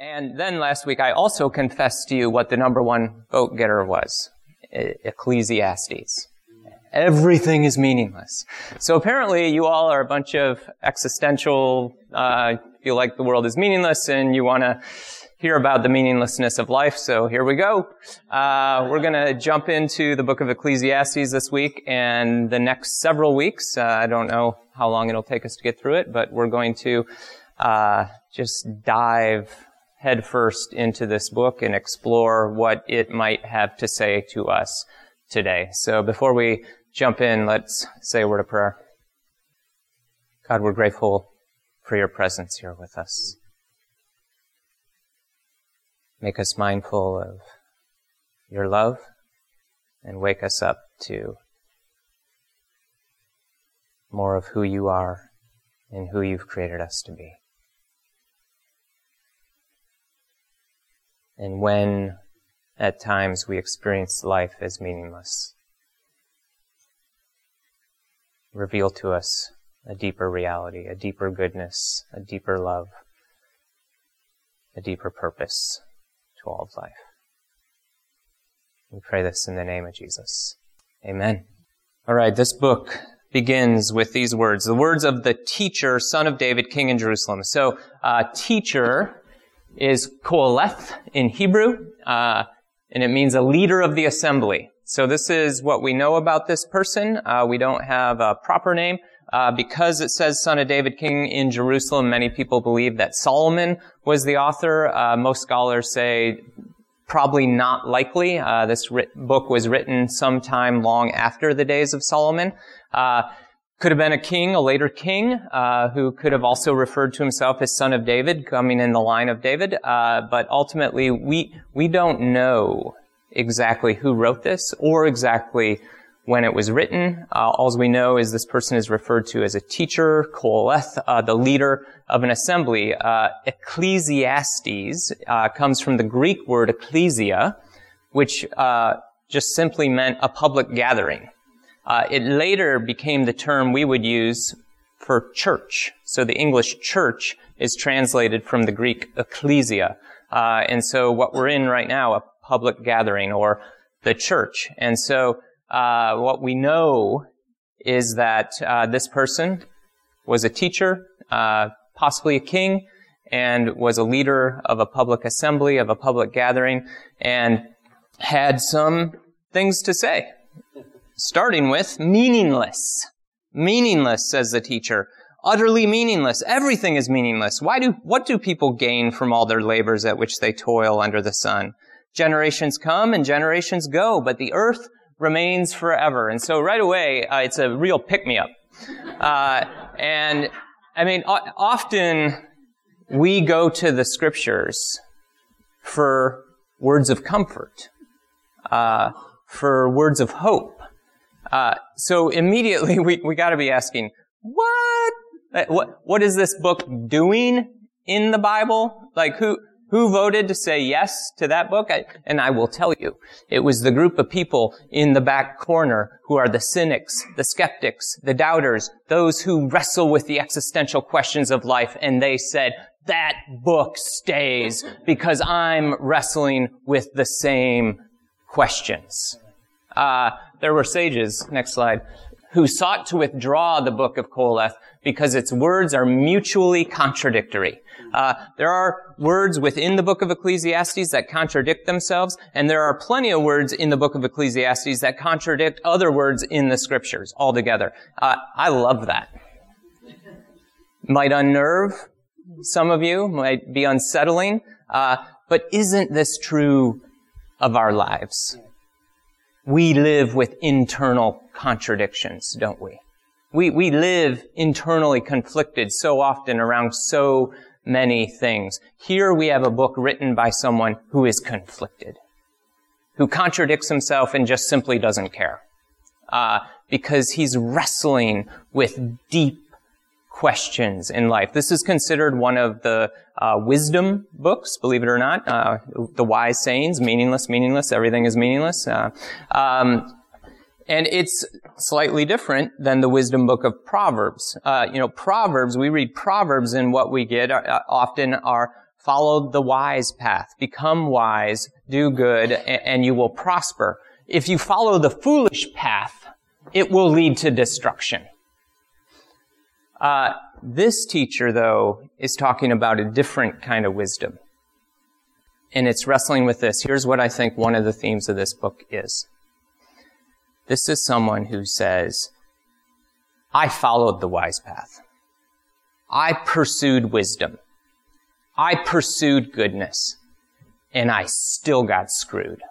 And then last week I also confessed to you what the number one vote getter was. Ecclesiastes. Everything is meaningless. So apparently you all are a bunch of existential, uh, feel like the world is meaningless and you want to hear about the meaninglessness of life. So here we go. Uh, we're going to jump into the book of Ecclesiastes this week and the next several weeks. Uh, I don't know how long it'll take us to get through it, but we're going to uh, just dive headfirst into this book and explore what it might have to say to us today. So before we jump in, let's say a word of prayer. God, we're grateful for your presence here with us. Make us mindful of your love and wake us up to more of who you are and who you've created us to be. And when at times we experience life as meaningless, reveal to us a deeper reality, a deeper goodness, a deeper love, a deeper purpose to all of life. We pray this in the name of Jesus. Amen. All right, this book begins with these words, the words of the teacher, son of David, king in Jerusalem. So, uh, teacher is koheleth in Hebrew, uh, and it means a leader of the assembly. So this is what we know about this person. Uh, we don't have a proper name. Uh, because it says son of David, king in Jerusalem, many people believe that Solomon was the author. Uh, most scholars say probably not likely. Uh, this book was written sometime long after the days of Solomon. Could have been a king, a later king, uh, who could have also referred to himself as son of David, coming in the line of David. Uh, but ultimately, we we don't know exactly who wrote this or exactly when it was written. Uh, all we know is this person is referred to as a teacher, koheleth, uh, the leader of an assembly. Uh, Ecclesiastes uh, comes from the Greek word ecclesia, which uh, just simply meant a public gathering. Uh, it later became the term we would use for church. So the English church is translated from the Greek ecclesia. and so what we're in right now, a public gathering or the church. And so uh, what we know is that uh, this person was a teacher, uh, possibly a king, and was a leader of a public assembly, of a public gathering, and had some things to say. Starting with meaningless. Meaningless, says the teacher. Utterly meaningless. Everything is meaningless. Why do, what do people gain from all their labors at which they toil under the sun? Generations come and generations go, but the earth remains forever. And so right away, uh, it's a real pick-me-up. Uh, and I mean, o- often we go to the scriptures for words of comfort, uh, for words of hope. Uh, so immediately we, we gotta be asking, what? What, what is this book doing in the Bible? Like who, who voted to say yes to that book? I, and I will tell you, it was the group of people in the back corner who are the cynics, the skeptics, the doubters, those who wrestle with the existential questions of life. And they said, that book stays because I'm wrestling with the same questions. Uh, there were sages, next slide, who sought to withdraw the book of Koheleth because its words are mutually contradictory. Uh, there are words within the book of Ecclesiastes that contradict themselves, and there are plenty of words in the book of Ecclesiastes that contradict other words in the scriptures altogether. Uh, I love that. Might unnerve some of you, might be unsettling, uh, but isn't this true of our lives? We live with internal contradictions, don't we? We, we live internally conflicted so often around so many things. Here we have a book written by someone who is conflicted, who contradicts himself and just simply doesn't care. Uh, because he's wrestling with deep questions in life. This is considered one of the uh, wisdom books, believe it or not. Uh, the wise sayings, meaningless, meaningless, everything is meaningless. Uh, um, and it's slightly different than the wisdom book of Proverbs. Uh, you know, Proverbs, we read Proverbs and what we get are, uh, often are Follow the wise path. Become wise, do good, and you will prosper. If you follow the foolish path, it will lead to destruction. Uh, this teacher, though, is talking about a different kind of wisdom. And it's wrestling with this. Here's what I think one of the themes of this book is. This is someone who says, I followed the wise path. I pursued wisdom. I pursued goodness. And I still got screwed.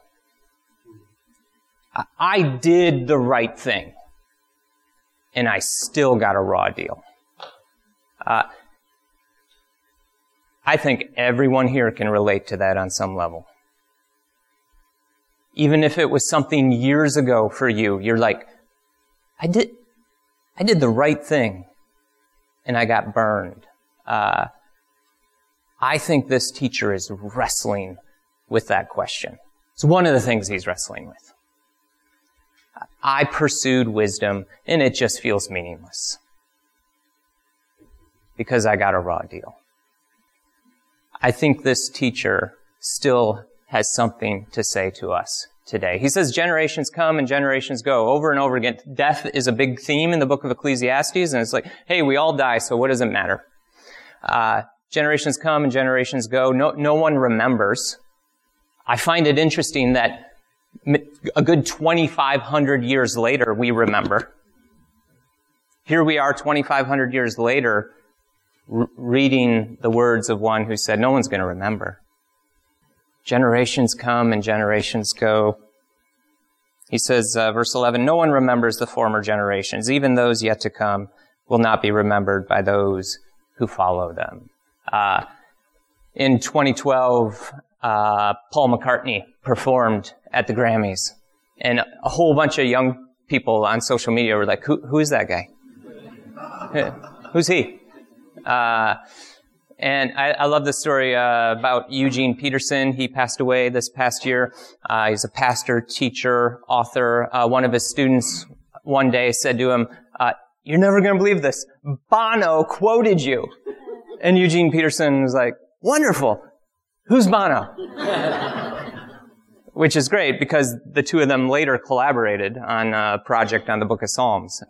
I did the right thing. And I still got a raw deal. Uh, I think everyone here can relate to that on some level. Even if it was something years ago for you, you're like, I did, I did the right thing and I got burned. Uh, I think this teacher is wrestling with that question. It's one of the things he's wrestling with. I pursued wisdom and it just feels meaningless because I got a raw deal. I think this teacher still has something to say to us today. He says generations come and generations go over and over again. Death is a big theme in the book of Ecclesiastes and it's like, hey, we all die, so what does it matter? Uh, generations come and generations go. No, no one remembers. I find it interesting that a good 2,500 years later, we remember. Here we are 2,500 years later, reading the words of one who said, no one's going to remember. Generations come and generations go. He says, uh, verse 11, no one remembers the former generations. Even those yet to come will not be remembered by those who follow them. Uh, in 2012, uh, Paul McCartney performed at the Grammys, and a whole bunch of young people on social media were like, "Who, who is that guy? Who's he?" Uh, and I, I, love the story uh, about Eugene Peterson. He passed away this past year. Uh, he's a pastor, teacher, author. Uh, one of his students one day said to him, uh, "You're never going to believe this. Bono quoted you." And Eugene Peterson was like, "Wonderful. Who's Bono?" Which is great because the two of them later collaborated on a project on the Book of Psalms.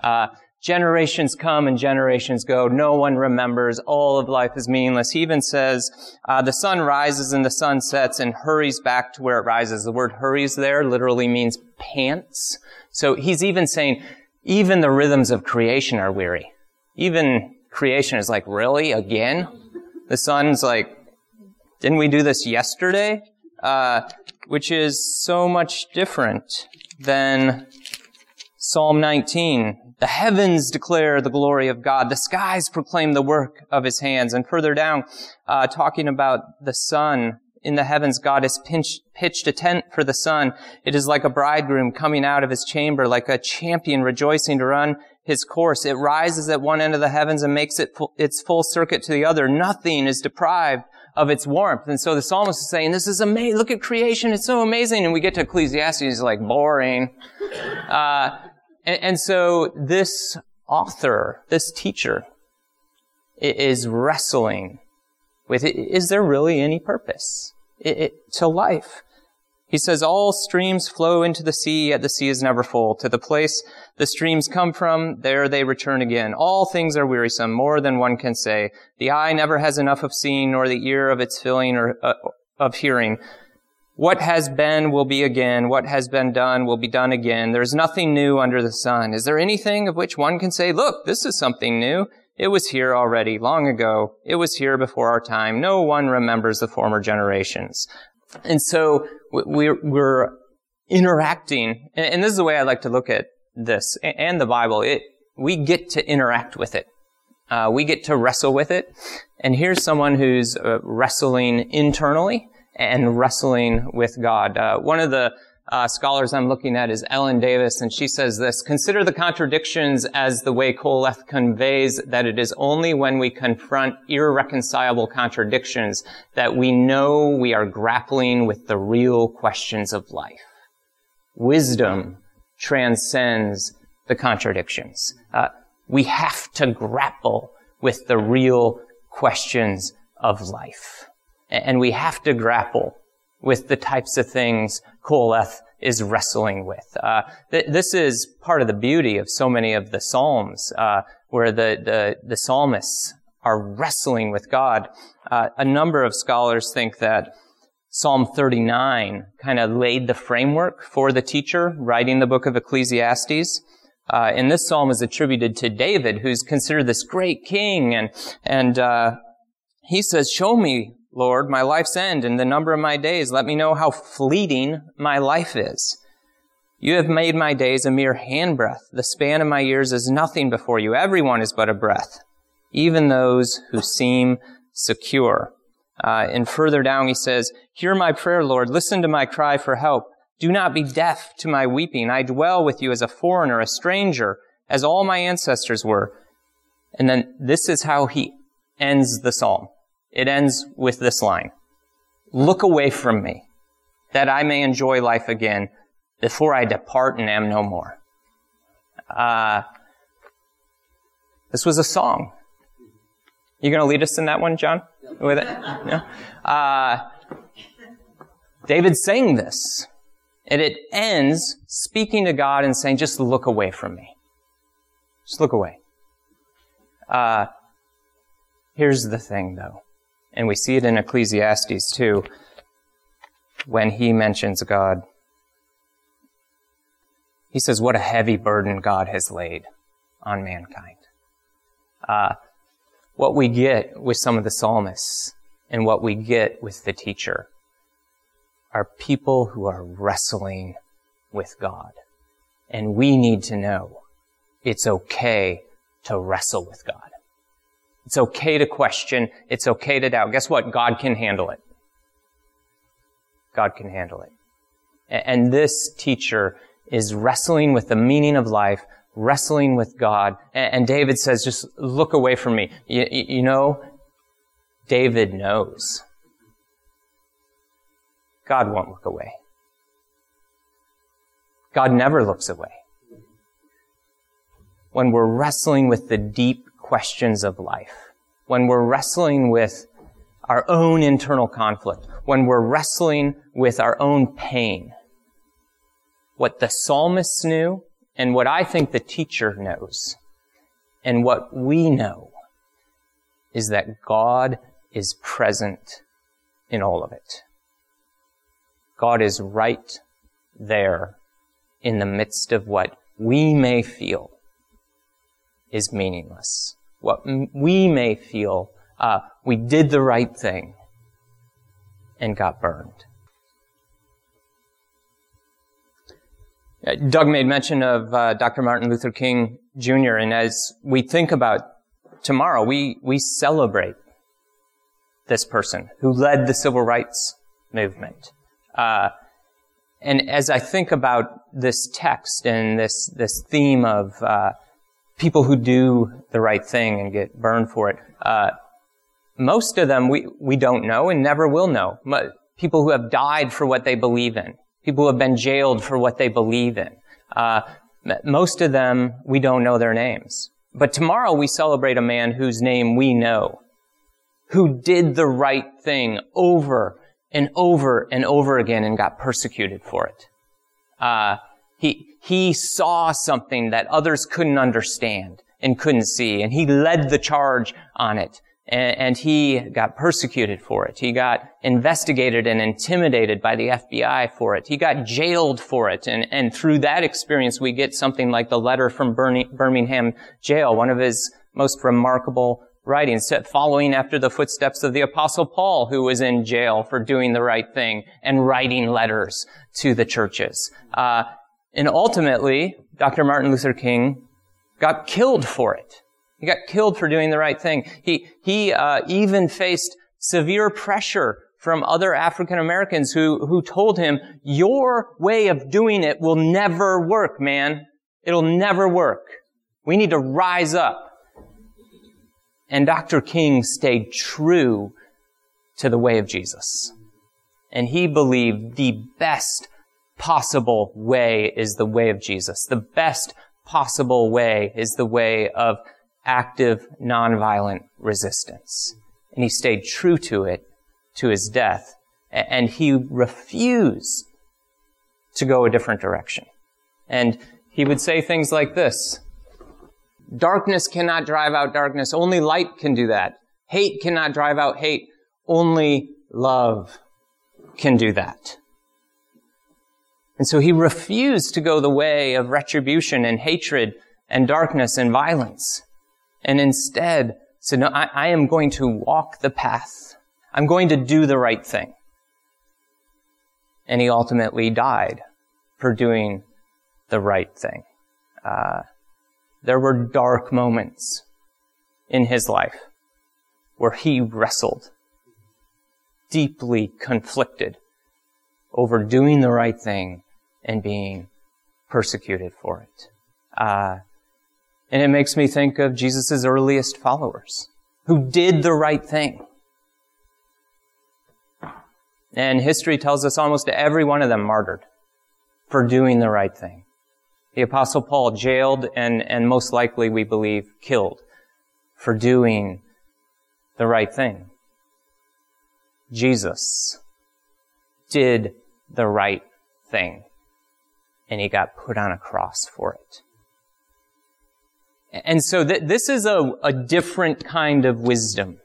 Generations come and generations go. No one remembers. All of life is meaningless. He even says, uh, the sun rises and the sun sets and hurries back to where it rises. The word hurries there literally means pants. So he's even saying, even the rhythms of creation are weary. Even creation is like, really? Again? The sun's like, didn't we do this yesterday? Uh, which is so much different than Psalm 19, the heavens declare the glory of God. The skies proclaim the work of his hands. And further down, uh, talking about the sun in the heavens, God has pitched a tent for the sun. It is like a bridegroom coming out of his chamber, like a champion rejoicing to run his course. It rises at one end of the heavens and makes it its full circuit to the other. Nothing is deprived of its warmth. And so the psalmist is saying, this is amazing. Look at creation. It's so amazing. And we get to Ecclesiastes, like boring. Uh, and, and so this author, this teacher, is wrestling with, is there really any purpose it, it, to life? He says, all streams flow into the sea, yet the sea is never full. To the place the streams come from, there they return again. All things are wearisome, more than one can say. The eye never has enough of seeing, nor the ear of its filling or uh, of hearing. What has been will be again. What has been done will be done again. There is nothing new under the sun. Is there anything of which one can say, look, this is something new? It was here already, long ago. It was here before our time. No one remembers the former generations. And so we're, we're interacting, and this is the way I like to look at this and the Bible. It, we get to interact with it. Uh, we get to wrestle with it. And here's someone who's uh, wrestling internally and wrestling with God. Uh, one of the uh, scholars I'm looking at is Ellen Davis, and she says this, consider the contradictions as the way Koheleth conveys that it is only when we confront irreconcilable contradictions that we know we are grappling with the real questions of life. Wisdom transcends the contradictions. Uh, we have to grapple with the real questions of life. And we have to grapple with the types of things Qoheleth is wrestling with. Uh, th- this is part of the beauty of so many of the Psalms, uh, where the, the, the, psalmists are wrestling with God. Uh, a number of scholars think that Psalm 39 kind of laid the framework for the teacher writing the book of Ecclesiastes. Uh, and this psalm is attributed to David, who's considered this great king, and and uh, he says, "Show me, Lord, my life's end and the number of my days. Let me know how fleeting my life is. You have made my days a mere handbreadth. The span of my years is nothing before you. Everyone is but a breath, even those who seem secure." Uh, and further down, he says, "Hear my prayer, Lord. Listen to my cry for help." Do not be deaf to my weeping. I dwell with you as a foreigner, a stranger, as all my ancestors were. And then this is how he ends the psalm. It ends with this line. Look away from me, that I may enjoy life again before I depart and am no more. Uh, this was a song. You going to lead us in that one, John? With it? No? Uh, David sang this. And it ends speaking to God and saying, just look away from me. Just look away. Uh, here's the thing though, and we see it in Ecclesiastes too, when he mentions God. He says, what a heavy burden God has laid on mankind. Uh, what we get with some of the psalmists and what we get with the teacher are people who are wrestling with God. And we need to know it's okay to wrestle with God. It's okay to question. It's okay to doubt. Guess what? God can handle it. God can handle it. And this teacher is wrestling with the meaning of life, wrestling with God. And David says, just look away from me. You, know, David knows. God won't look away. God never looks away. When we're wrestling with the deep questions of life, when we're wrestling with our own internal conflict, when we're wrestling with our own pain, what the psalmist knew and what I think the teacher knows and what we know is that God is present in all of it. God is right there in the midst of what we may feel is meaningless. What we may feel, uh, we did the right thing and got burned. Uh, Doug made mention of uh, Dr. Martin Luther King Jr., and as we think about tomorrow, we, we celebrate this person who led the civil rights movement. Uh, and as I think about this text and this this theme of uh, people who do the right thing and get burned for it, uh, most of them we we don't know and never will know. People who have died for what they believe in, people who have been jailed for what they believe in. Uh, most of them we don't know their names. But tomorrow we celebrate a man whose name we know, who did the right thing over and over and over again and got persecuted for it. Uh, he, he saw something that others couldn't understand and couldn't see, and he led the charge on it. And, he got persecuted for it. He got investigated and intimidated by the FBI for it. He got jailed for it. And, and through that experience, we get something like the letter from Birmingham jail, one of his most remarkable writings, following after the footsteps of the apostle Paul, who was in jail for doing the right thing and writing letters to the churches. Uh, and ultimately, Dr. Martin Luther King got killed for it. He got killed for doing the right thing. He, he, uh, even faced severe pressure from other African Americans who, who told him, your way of doing it will never work, man. It'll never work. We need to rise up. And Dr. King stayed true to the way of Jesus. And he believed the best possible way is the way of Jesus. The best possible way is the way of active, nonviolent resistance. And he stayed true to it to his death, and he refused to go a different direction. And he would say things like this. Darkness cannot drive out darkness. Only light can do that. Hate cannot drive out hate. Only love can do that. And so he refused to go the way of retribution and hatred and darkness and violence. And instead said, no, I, I am going to walk the path. I'm going to do the right thing. And he ultimately died for doing the right thing. Uh, there were dark moments in his life where he wrestled, deeply conflicted over doing the right thing and being persecuted for it. Uh, and it makes me think of Jesus' earliest followers who did the right thing. And history tells us almost every one of them martyred for doing the right thing. The apostle Paul jailed and, and most likely we believe killed for doing the right thing. Jesus did the right thing and he got put on a cross for it. And so th- this is a, a different kind of wisdom.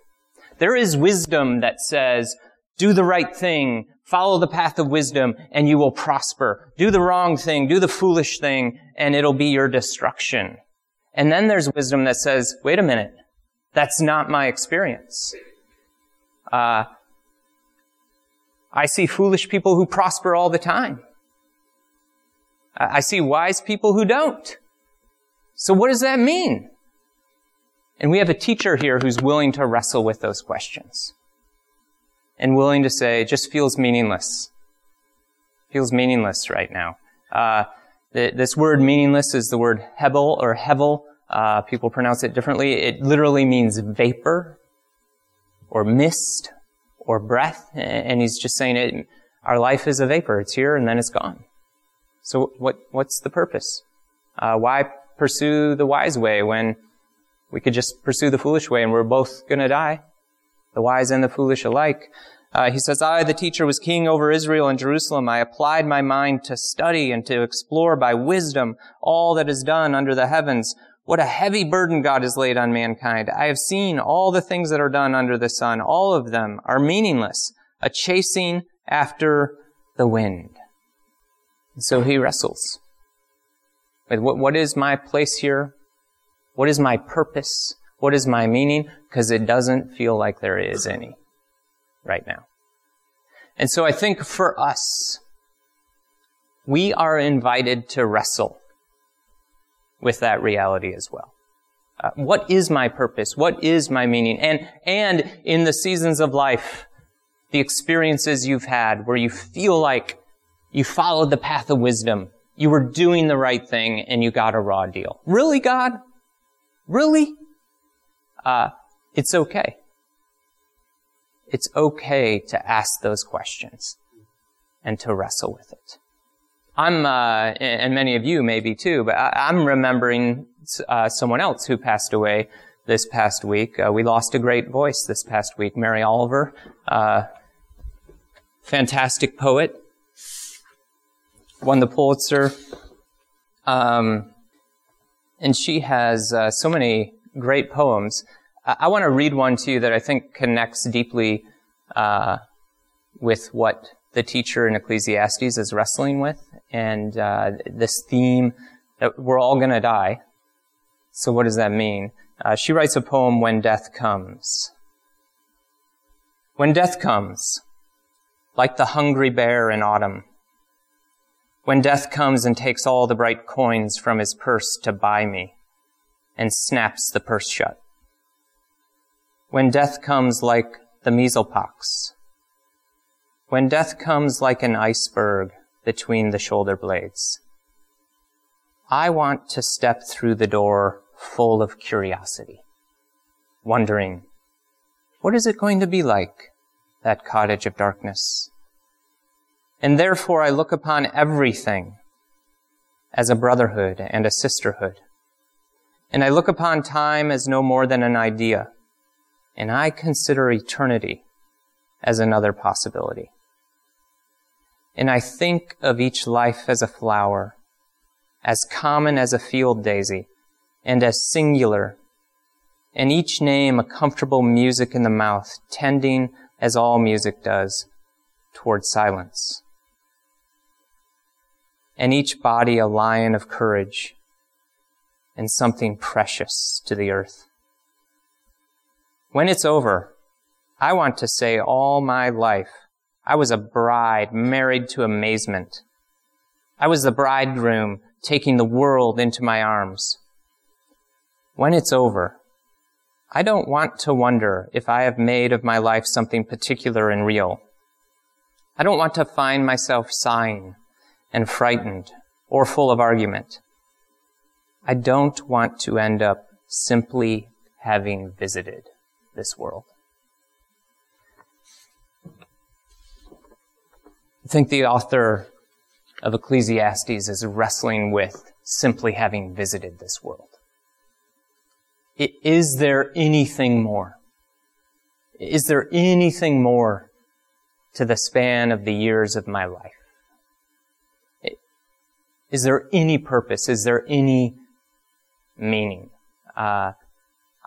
There is wisdom that says, do the right thing, follow the path of wisdom, and you will prosper. Do the wrong thing, do the foolish thing, and it'll be your destruction. And then there's wisdom that says, wait a minute, that's not my experience. Uh, I see foolish people who prosper all the time. I see wise people who don't. So what does that mean? And we have a teacher here who's willing to wrestle with those questions. And willing to say, it just feels meaningless. Feels meaningless right now. Uh, this word meaningless is the word hebel or hevel. Uh, people pronounce it differently. It literally means vapor or mist or breath. And he's just saying it, our life is a vapor. It's here and then it's gone. So what, what's the purpose? Uh, why pursue the wise way when we could just pursue the foolish way and we're both going to die, the wise and the foolish alike. Uh, he says, I, the teacher, was king over Israel and Jerusalem. I applied my mind to study and to explore by wisdom all that is done under the heavens. What a heavy burden God has laid on mankind. I have seen all the things that are done under the sun. All of them are meaningless, a chasing after the wind. And so he wrestles with what, what is my place here? What is my purpose? What is my meaning? Because it doesn't feel like there is any right now. And so I think for us, we are invited to wrestle with that reality as well. Uh, what is my purpose? What is my meaning? And, and in the seasons of life, the experiences you've had where you feel like you followed the path of wisdom, you were doing the right thing and you got a raw deal. Really, God? Really? Uh, it's okay. It's okay to ask those questions and to wrestle with it. I'm, uh, and many of you maybe too, but I, am remembering uh, someone else who passed away this past week. Uh, we lost a great voice this past week, Mary Oliver, uh, fantastic poet, won the Pulitzer. Um, and she has uh, so many great poems. I, I want to read one to you that I think connects deeply uh, with what the teacher in Ecclesiastes is wrestling with, and uh, this theme that we're all going to die. So, what does that mean? Uh, she writes a poem, When Death Comes. When death comes, like the hungry bear in autumn, when death comes and takes all the bright coins from his purse to buy me and snaps the purse shut. When death comes like the measlepox. When death comes like an iceberg between the shoulder blades. I want to step through the door full of curiosity, wondering, what is it going to be like, that cottage of darkness? And therefore I look upon everything as a brotherhood and a sisterhood. And I look upon time as no more than an idea. And I consider eternity as another possibility. And I think of each life as a flower, as common as a field daisy, and as singular, and each name a comfortable music in the mouth, tending, as all music does, toward silence. And each body a lion of courage, and something precious to the earth. When it's over, I want to say all my life, I was a bride married to amazement. I was the bridegroom taking the world into my arms. When it's over, I don't want to wonder if I have made of my life something particular and real. I don't want to find myself sighing and frightened or full of argument. I don't want to end up simply having visited this world. I think the author of Ecclesiastes is wrestling with simply having visited this world. Is there anything more? Is there anything more to the span of the years of my life? Is there any purpose? Is there any meaning. Uh,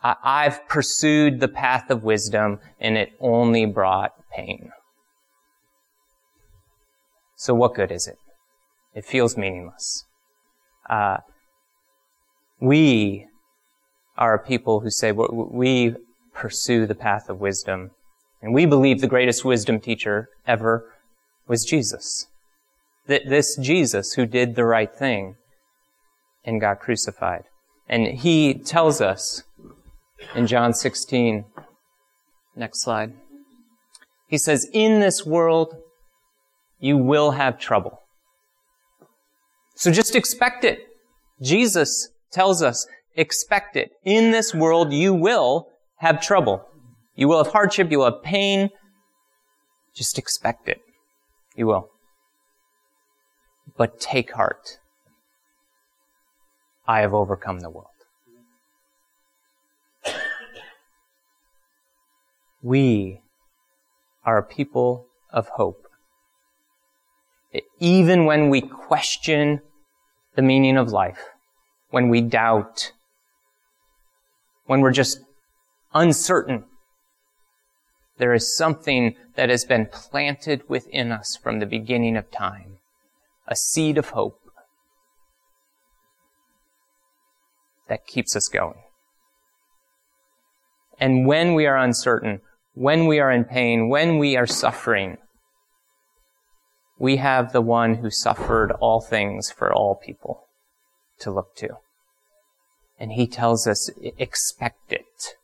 I, have pursued the path of wisdom and it only brought pain. So what good is it? It feels meaningless. Uh, we are a people who say we pursue the path of wisdom and we believe the greatest wisdom teacher ever was Jesus. That this Jesus who did the right thing and got crucified. And he tells us in John 16, next slide. He says, in this world, you will have trouble. So just expect it. Jesus tells us, expect it. In this world, you will have trouble. You will have hardship. You will have pain. Just expect it. You will. But take heart. I have overcome the world. We are a people of hope. Even when we question the meaning of life, when we doubt, when we're just uncertain, there is something that has been planted within us from the beginning of time, a seed of hope that keeps us going. And when we are uncertain, when we are in pain, when we are suffering, we have the one who suffered all things for all people to look to. And he tells us, expect it.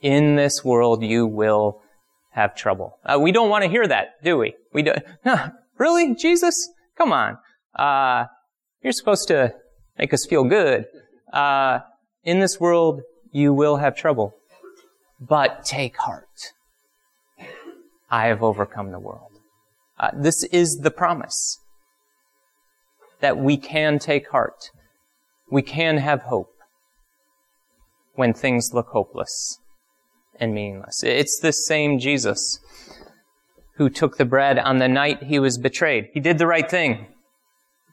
In this world, you will have trouble. Uh, we don't want to hear that, do we? We do. No, really, Jesus? Come on. Uh, you're supposed to make us feel good uh, in this world you will have trouble, but take heart. I have overcome the world. Uh, this is the promise that we can take heart. We can have hope when things look hopeless and meaningless. It's the same Jesus who took the bread on the night he was betrayed. He did the right thing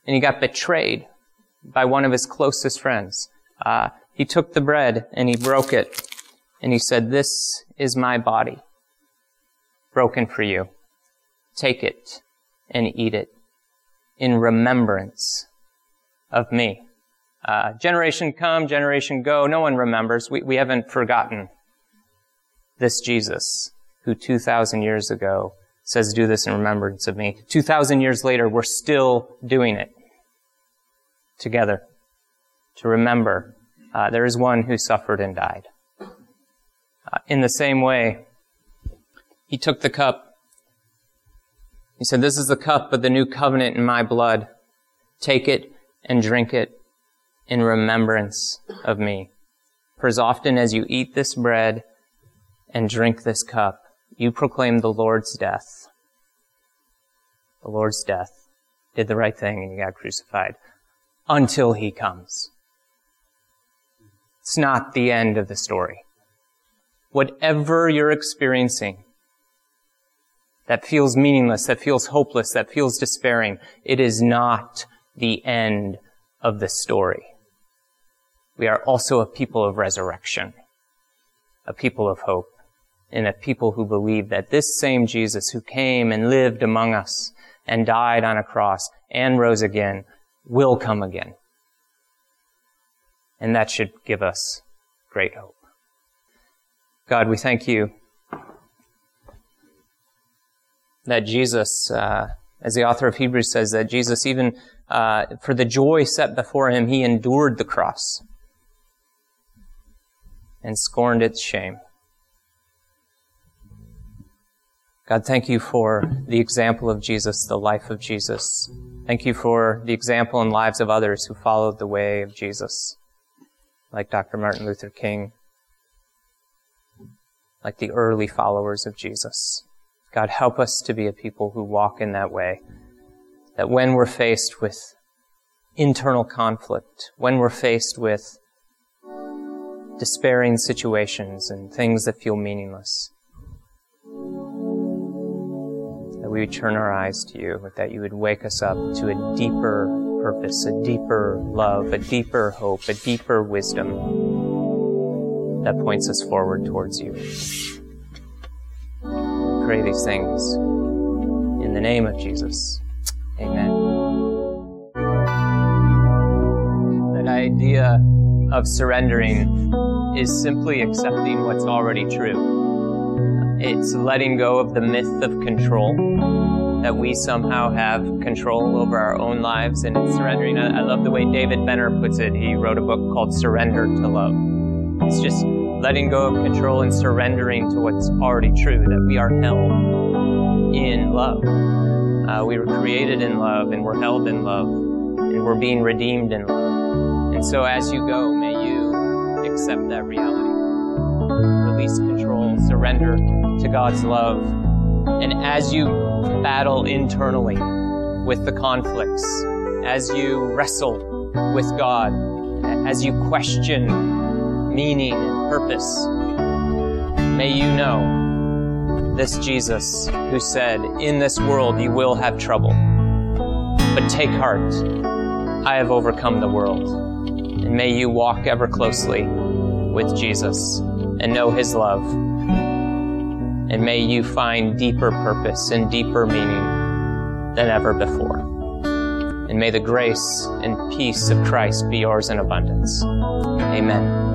and he got betrayed by one of his closest friends. Uh, he took the bread and he broke it and he said, This is my body, broken for you. Take it and eat it in remembrance of me. Uh, generation come, generation go. No one remembers. We, we haven't forgotten this Jesus who 2,000 years ago says, do this in remembrance of me. 2,000 years later, we're still doing it together to remember uh, there is one who suffered and died. Uh, in the same way, he took the cup. He said, This is the cup of the new covenant in my blood. Take it and drink it in remembrance of me. For as often as you eat this bread and drink this cup, you proclaim the Lord's death. The Lord's death. Did the right thing and you got crucified until he comes. It's not the end of the story. Whatever you're experiencing, that feels meaningless, that feels hopeless, that feels despairing. It is not the end of the story. We are also a people of resurrection, a people of hope, and a people who believe that this same Jesus who came and lived among us and died on a cross and rose again will come again. And that should give us great hope. God, we thank you that Jesus, uh, as the author of Hebrews says, that Jesus, even uh, for the joy set before him, he endured the cross and scorned its shame. God, thank you for the example of Jesus, the life of Jesus. Thank you for the example and lives of others who followed the way of Jesus, like Dr. Martin Luther King, like the early followers of Jesus. God, help us to be a people who walk in that way. That when we're faced with internal conflict, when we're faced with despairing situations and things that feel meaningless, we would turn our eyes to you, that you would wake us up to a deeper purpose, a deeper love, a deeper hope, a deeper wisdom that points us forward towards you. We pray these things in the name of Jesus. Amen. That idea of surrendering is simply accepting what's already true. It's letting go of the myth of control, that we somehow have control over our own lives, and surrendering. I, love the way David Benner puts it. He wrote a book called Surrender to Love. It's just letting go of control and surrendering to what's already true, that we are held in love. Uh, we were created in love, and we're held in love, and we're being redeemed in love. And so as you go, may you accept that reality. Release control, surrender to God's love. And as you battle internally with the conflicts, as you wrestle with God, as you question meaning and purpose, may you know this Jesus who said, In this world you will have trouble, but take heart, I have overcome the world. And may you walk ever closely with Jesus and know his love. And may you find deeper purpose and deeper meaning than ever before. And may the grace and peace of Christ be yours in abundance. Amen.